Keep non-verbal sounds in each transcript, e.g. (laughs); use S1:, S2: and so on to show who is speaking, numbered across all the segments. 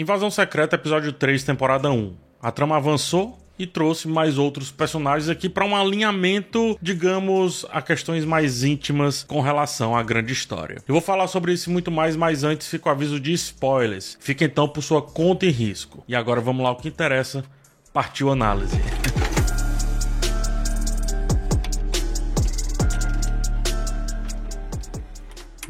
S1: Invasão Secreta, episódio 3, temporada 1. A trama avançou e trouxe mais outros personagens aqui para um alinhamento, digamos, a questões mais íntimas com relação à grande história. Eu vou falar sobre isso muito mais, mas antes fica o aviso de spoilers. Fique então por sua conta e risco. E agora vamos lá o que interessa. Partiu análise.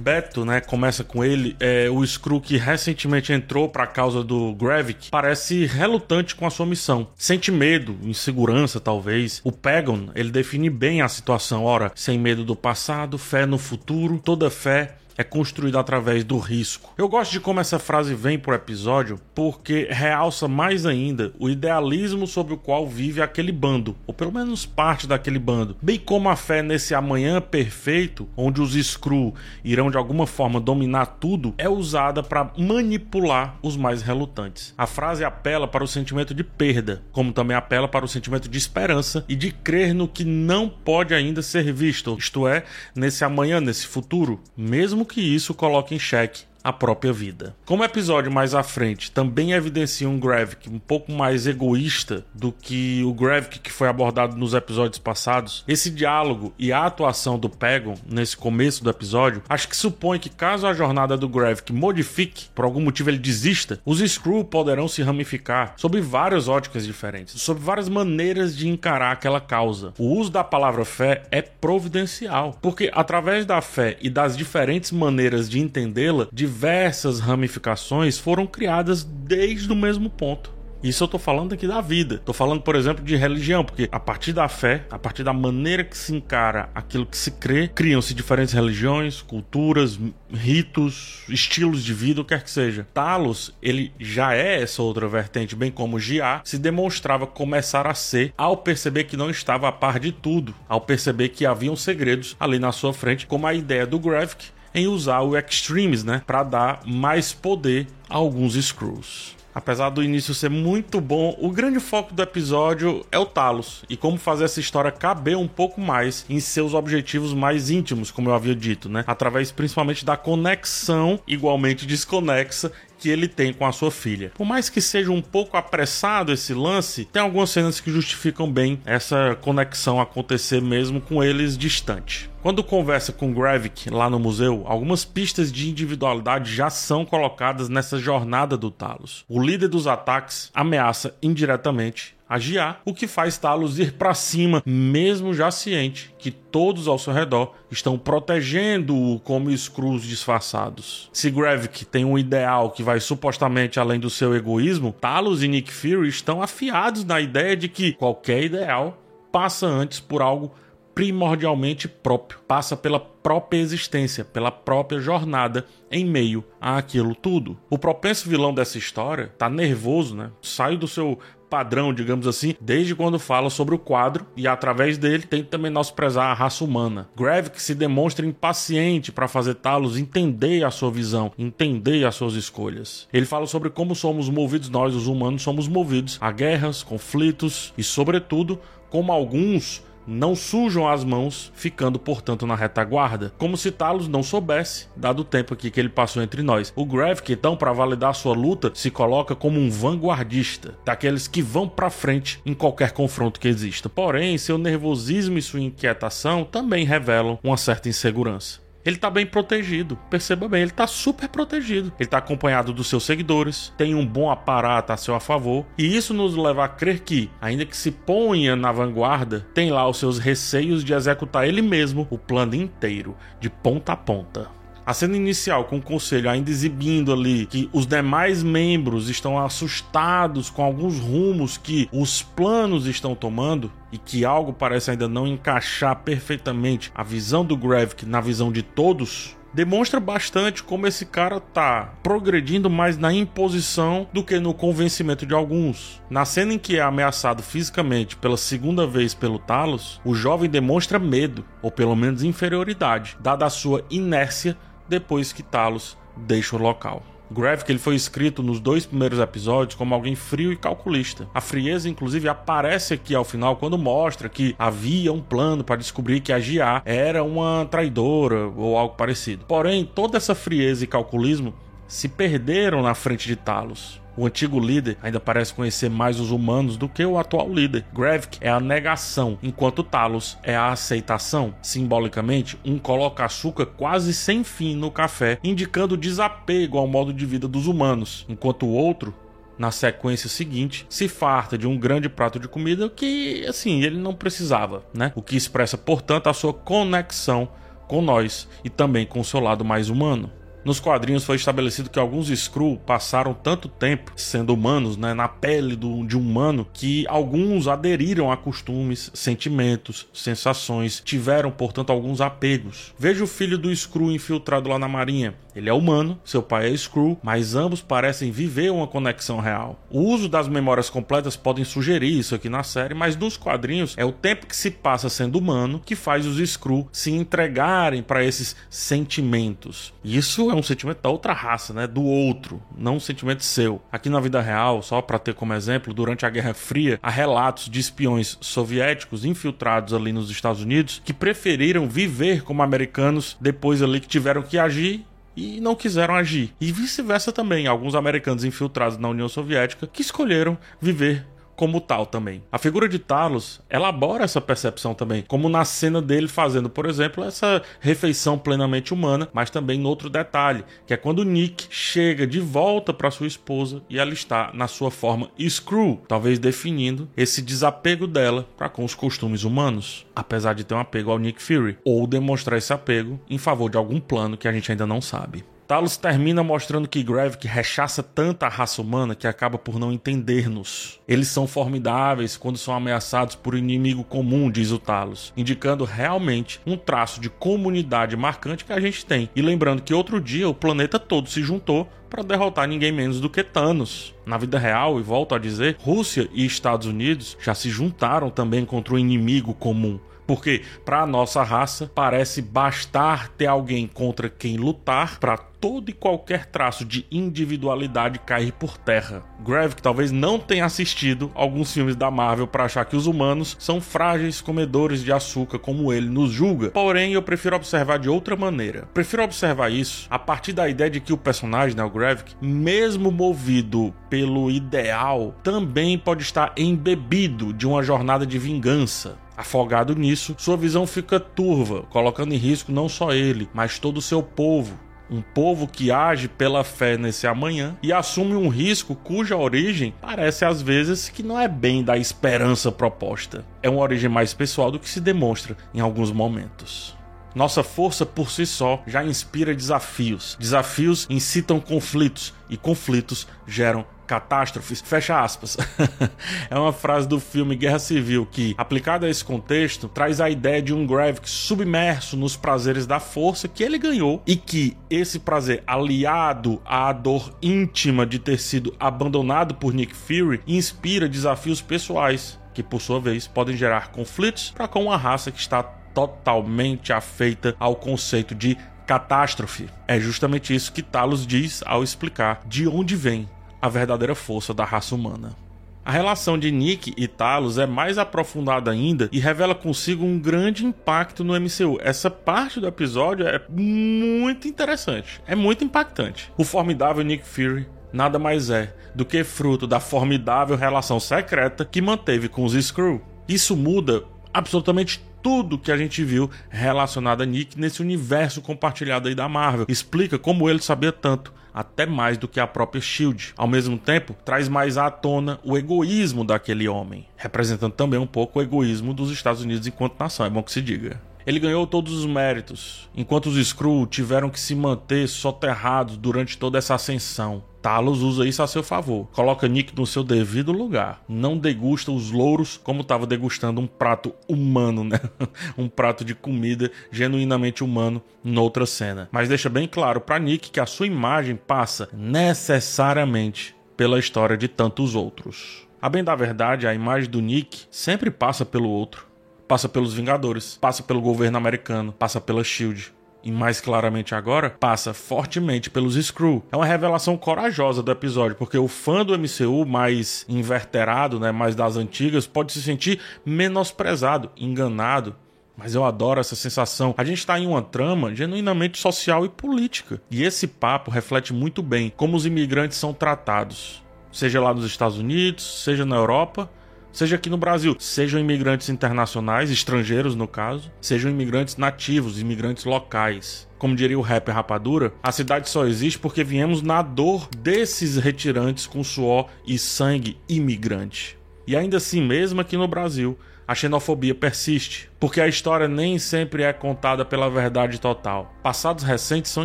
S1: Beto, né, começa com ele, é, o Screw que recentemente entrou para a causa do Gravik, parece relutante com a sua missão. Sente medo, insegurança talvez. O Pagon, ele define bem a situação, ora, sem medo do passado, fé no futuro, toda fé é construído através do risco. Eu gosto de como essa frase vem por episódio porque realça mais ainda o idealismo sobre o qual vive aquele bando, ou pelo menos parte daquele bando, bem como a fé nesse amanhã perfeito, onde os Skrull irão de alguma forma dominar tudo, é usada para manipular os mais relutantes. A frase apela para o sentimento de perda, como também apela para o sentimento de esperança e de crer no que não pode ainda ser visto, isto é, nesse amanhã, nesse futuro, mesmo que isso coloque em xeque a própria vida. Como o episódio mais à frente também evidencia um Gravik um pouco mais egoísta do que o Gravik que foi abordado nos episódios passados, esse diálogo e a atuação do Pegon nesse começo do episódio, acho que supõe que caso a jornada do Gravik modifique, por algum motivo ele desista, os Skrull poderão se ramificar sobre várias óticas diferentes, sobre várias maneiras de encarar aquela causa. O uso da palavra fé é providencial, porque através da fé e das diferentes maneiras de entendê-la, diversas ramificações foram criadas desde o mesmo ponto. Isso eu tô falando aqui da vida. Tô falando, por exemplo, de religião, porque a partir da fé, a partir da maneira que se encara aquilo que se crê, criam-se diferentes religiões, culturas, ritos, estilos de vida, o que quer que seja. Talos, ele já é essa outra vertente, bem como Gia, se demonstrava começar a ser ao perceber que não estava a par de tudo, ao perceber que haviam segredos ali na sua frente, como a ideia do Gravik em usar o Extremes, né, para dar mais poder a alguns Screws. Apesar do início ser muito bom, o grande foco do episódio é o Talos e como fazer essa história caber um pouco mais em seus objetivos mais íntimos, como eu havia dito, né? Através principalmente da conexão igualmente desconexa que ele tem com a sua filha. Por mais que seja um pouco apressado esse lance, tem algumas cenas que justificam bem essa conexão acontecer mesmo com eles distante. Quando conversa com Gravik lá no museu, algumas pistas de individualidade já são colocadas nessa jornada do Talos. O líder dos ataques ameaça indiretamente a Gia, o que faz Talos ir para cima, mesmo já ciente que todos ao seu redor estão protegendo-o como Skrulls disfarçados. Se Gravik tem um ideal que vai supostamente além do seu egoísmo, Talos e Nick Fury estão afiados na ideia de que qualquer ideal passa antes por algo primordialmente próprio, passa pela própria existência, pela própria jornada em meio a aquilo tudo. O propenso vilão dessa história tá nervoso, né? Sai do seu padrão, digamos assim, desde quando fala sobre o quadro e através dele tem também menosprezar a raça humana. Gravik se demonstra impaciente para fazer Talos entender a sua visão, entender as suas escolhas. Ele fala sobre como somos movidos nós, os humanos, somos movidos a guerras, conflitos e, sobretudo, como alguns não sujam as mãos, ficando portanto na retaguarda, como se Talos não soubesse, dado o tempo aqui que ele passou entre nós. O Gravik, então, para validar sua luta, se coloca como um vanguardista, daqueles que vão para frente em qualquer confronto que exista. Porém, seu nervosismo e sua inquietação também revelam uma certa insegurança ele tá bem protegido. Perceba bem, ele tá super protegido. Ele tá acompanhado dos seus seguidores, tem um bom aparato a seu favor, e isso nos leva a crer que, ainda que se ponha na vanguarda, tem lá os seus receios de executar ele mesmo o plano inteiro, de ponta a ponta. A cena inicial, com o conselho ainda exibindo ali que os demais membros estão assustados com alguns rumos que os planos estão tomando e que algo parece ainda não encaixar perfeitamente a visão do Gravik na visão de todos, demonstra bastante como esse cara tá progredindo mais na imposição do que no convencimento de alguns. Na cena em que é ameaçado fisicamente pela segunda vez pelo Talos, o jovem demonstra medo, ou pelo menos inferioridade, dada a sua inércia depois que Talos deixa o local. Gravik ele foi escrito nos dois primeiros episódios como alguém frio e calculista. A frieza, inclusive, aparece aqui ao final quando mostra que havia um plano para descobrir que a Gia era uma traidora ou algo parecido. Porém, toda essa frieza e calculismo se perderam na frente de Talos. O antigo líder ainda parece conhecer mais os humanos do que o atual líder. Gravik é a negação, enquanto Talos é a aceitação. Simbolicamente, um coloca açúcar quase sem fim no café, indicando desapego ao modo de vida dos humanos, enquanto o outro na sequência seguinte, se farta de um grande prato de comida que, assim, ele não precisava, né? O que expressa, portanto, a sua conexão com nós e também com o seu lado mais humano. Nos quadrinhos foi estabelecido que alguns Skrull passaram tanto tempo sendo humanos, né, na pele do, de um humano, que alguns aderiram a costumes, sentimentos, sensações, tiveram, portanto, alguns apegos. Veja o filho do Skrull infiltrado lá na marinha. Ele é humano, seu pai é Skrull, mas ambos parecem viver uma conexão real. O uso das memórias completas podem sugerir isso aqui na série, mas nos quadrinhos é o tempo que se passa sendo humano que faz os Skrull se entregarem para esses sentimentos. Isso é um sentimento da outra raça, né? Do outro, não um sentimento seu. Aqui na vida real, só para ter como exemplo, durante a Guerra Fria, há relatos de espiões soviéticos infiltrados ali nos Estados Unidos que preferiram viver como americanos depois ali que tiveram que agir e não quiseram agir. E vice-versa também, alguns americanos infiltrados na União Soviética que escolheram viver como tal também. A figura de Talos elabora essa percepção também, como na cena dele fazendo, por exemplo, essa refeição plenamente humana, mas também no outro detalhe, que é quando Nick chega de volta para sua esposa e ela está na sua forma Screw, talvez definindo esse desapego dela para com os costumes humanos, apesar de ter um apego ao Nick Fury, ou demonstrar esse apego em favor de algum plano que a gente ainda não sabe. Talos termina mostrando que Gravik rechaça tanto a raça humana que acaba por não entender-nos. Eles são formidáveis quando são ameaçados por um inimigo comum, diz o Talos, indicando realmente um traço de comunidade marcante que a gente tem. E lembrando que outro dia o planeta todo se juntou para derrotar ninguém menos do que Thanos. Na vida real, e volto a dizer, Rússia e Estados Unidos já se juntaram também contra o inimigo comum. Porque para a nossa raça parece bastar ter alguém contra quem lutar para todo e qualquer traço de individualidade cair por terra. Gravik talvez não tenha assistido alguns filmes da Marvel para achar que os humanos são frágeis comedores de açúcar como ele nos julga. Porém, eu prefiro observar de outra maneira. Prefiro observar isso a partir da ideia de que o personagem, né, o Gravik, mesmo movido pelo ideal, também pode estar embebido de uma jornada de vingança. Afogado nisso, sua visão fica turva, colocando em risco não só ele, mas todo o seu povo, um povo que age pela fé nesse amanhã e assume um risco cuja origem parece às vezes que não é bem da esperança proposta. É uma origem mais pessoal do que se demonstra em alguns momentos. Nossa força por si só já inspira desafios. Desafios incitam conflitos e conflitos geram catástrofes, fecha aspas. (laughs) é uma frase do filme Guerra Civil que, aplicada a esse contexto, traz a ideia de um Gravik submerso nos prazeres da força que ele ganhou e que esse prazer, aliado à dor íntima de ter sido abandonado por Nick Fury, inspira desafios pessoais que, por sua vez, podem gerar conflitos para com uma raça que está totalmente afeita ao conceito de catástrofe. É justamente isso que Talos diz ao explicar de onde vem a verdadeira força da raça humana. A relação de Nick e Talos é mais aprofundada ainda e revela consigo um grande impacto no MCU. Essa parte do episódio é muito interessante, é muito impactante. O formidável Nick Fury nada mais é do que fruto da formidável relação secreta que manteve com os Skrull. Isso muda absolutamente tudo que a gente viu relacionado a Nick nesse universo compartilhado aí da Marvel. Explica como ele sabia tanto até mais do que a própria Shield. Ao mesmo tempo, traz mais à tona o egoísmo daquele homem, representando também um pouco o egoísmo dos Estados Unidos enquanto nação, é bom que se diga. Ele ganhou todos os méritos, enquanto os Skrull tiveram que se manter soterrados durante toda essa ascensão. Talos usa isso a seu favor. Coloca Nick no seu devido lugar. Não degusta os louros como estava degustando um prato humano, né? (laughs) um prato de comida genuinamente humano noutra cena. Mas deixa bem claro para Nick que a sua imagem passa necessariamente pela história de tantos outros. A bem da verdade, a imagem do Nick sempre passa pelo outro. Passa pelos Vingadores, passa pelo governo americano, passa pela Shield, e mais claramente agora, passa fortemente pelos Screw. É uma revelação corajosa do episódio, porque o fã do MCU mais inverterado, né, mais das antigas, pode se sentir menosprezado, enganado. Mas eu adoro essa sensação. A gente está em uma trama genuinamente social e política. E esse papo reflete muito bem como os imigrantes são tratados. Seja lá nos Estados Unidos, seja na Europa, seja aqui no Brasil. Sejam imigrantes internacionais, estrangeiros no caso, sejam imigrantes nativos, imigrantes locais. Como diria o rapper Rapadura, a cidade só existe porque viemos na dor desses retirantes com suor e sangue imigrante. E ainda assim, mesmo aqui no Brasil, a xenofobia persiste, porque a história nem sempre é contada pela verdade total. Passados recentes são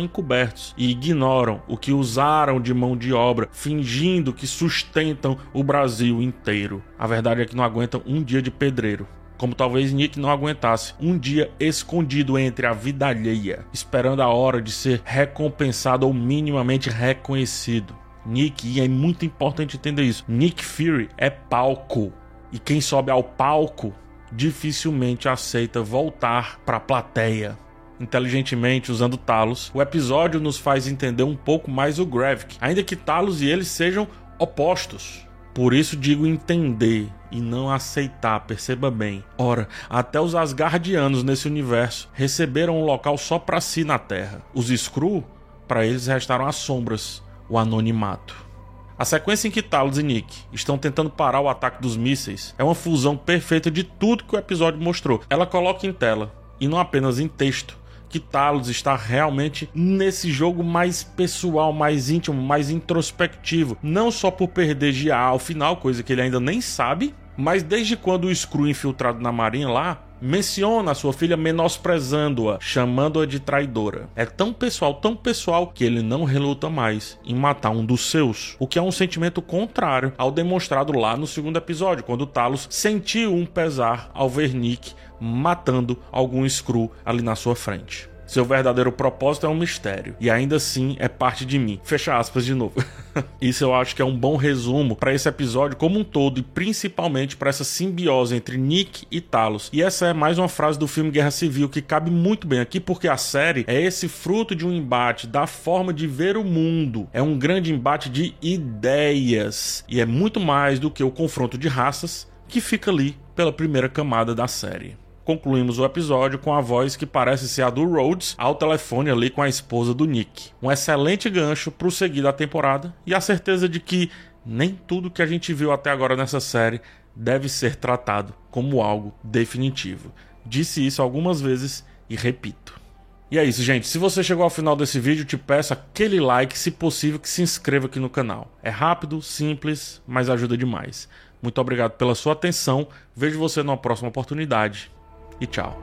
S1: encobertos e ignoram o que usaram de mão de obra, fingindo que sustentam o Brasil inteiro. A verdade é que não aguentam um dia de pedreiro. Como talvez Nick não aguentasse um dia escondido entre a vida alheia, esperando a hora de ser recompensado ou minimamente reconhecido. Nick, e é muito importante entender isso, Nick Fury é palco. E quem sobe ao palco dificilmente aceita voltar para a plateia. Inteligentemente usando Talos, o episódio nos faz entender um pouco mais o Gravik, ainda que Talos e ele sejam opostos. Por isso digo entender e não aceitar, perceba bem. Ora, até os Asgardianos nesse universo receberam um local só para si na Terra. Os Skrull, para eles restaram as sombras, o anonimato. A sequência em que Talos e Nick estão tentando parar o ataque dos mísseis é uma fusão perfeita de tudo que o episódio mostrou. Ela coloca em tela, e não apenas em texto, que Talos está realmente nesse jogo mais pessoal, mais íntimo, mais introspectivo. Não só por perder GA ao final, coisa que ele ainda nem sabe, mas desde quando o Screw infiltrado na marinha lá menciona a sua filha menosprezando-a, chamando-a de traidora. É tão pessoal, tão pessoal, que ele não reluta mais em matar um dos seus, o que é um sentimento contrário ao demonstrado lá no segundo episódio, quando Talos sentiu um pesar ao ver Nick matando algum Screw ali na sua frente. Seu verdadeiro propósito é um mistério e ainda assim é parte de mim. Fecha aspas de novo. (laughs) Isso eu acho que é um bom resumo para esse episódio como um todo e principalmente para essa simbiose entre Nick e Talos. E essa é mais uma frase do filme Guerra Civil que cabe muito bem aqui porque a série é esse fruto de um embate da forma de ver o mundo. É um grande embate de ideias e é muito mais do que o confronto de raças que fica ali pela primeira camada da série concluímos o episódio com a voz que parece ser a do Rhodes ao telefone ali com a esposa do Nick. Um excelente gancho para o seguir da temporada e a certeza de que nem tudo que a gente viu até agora nessa série deve ser tratado como algo definitivo. Disse isso algumas vezes e repito. E é isso, gente. Se você chegou ao final desse vídeo, te peço aquele like, se possível, que se inscreva aqui no canal. É rápido, simples, mas ajuda demais. Muito obrigado pela sua atenção. Vejo você numa próxima oportunidade e tchau.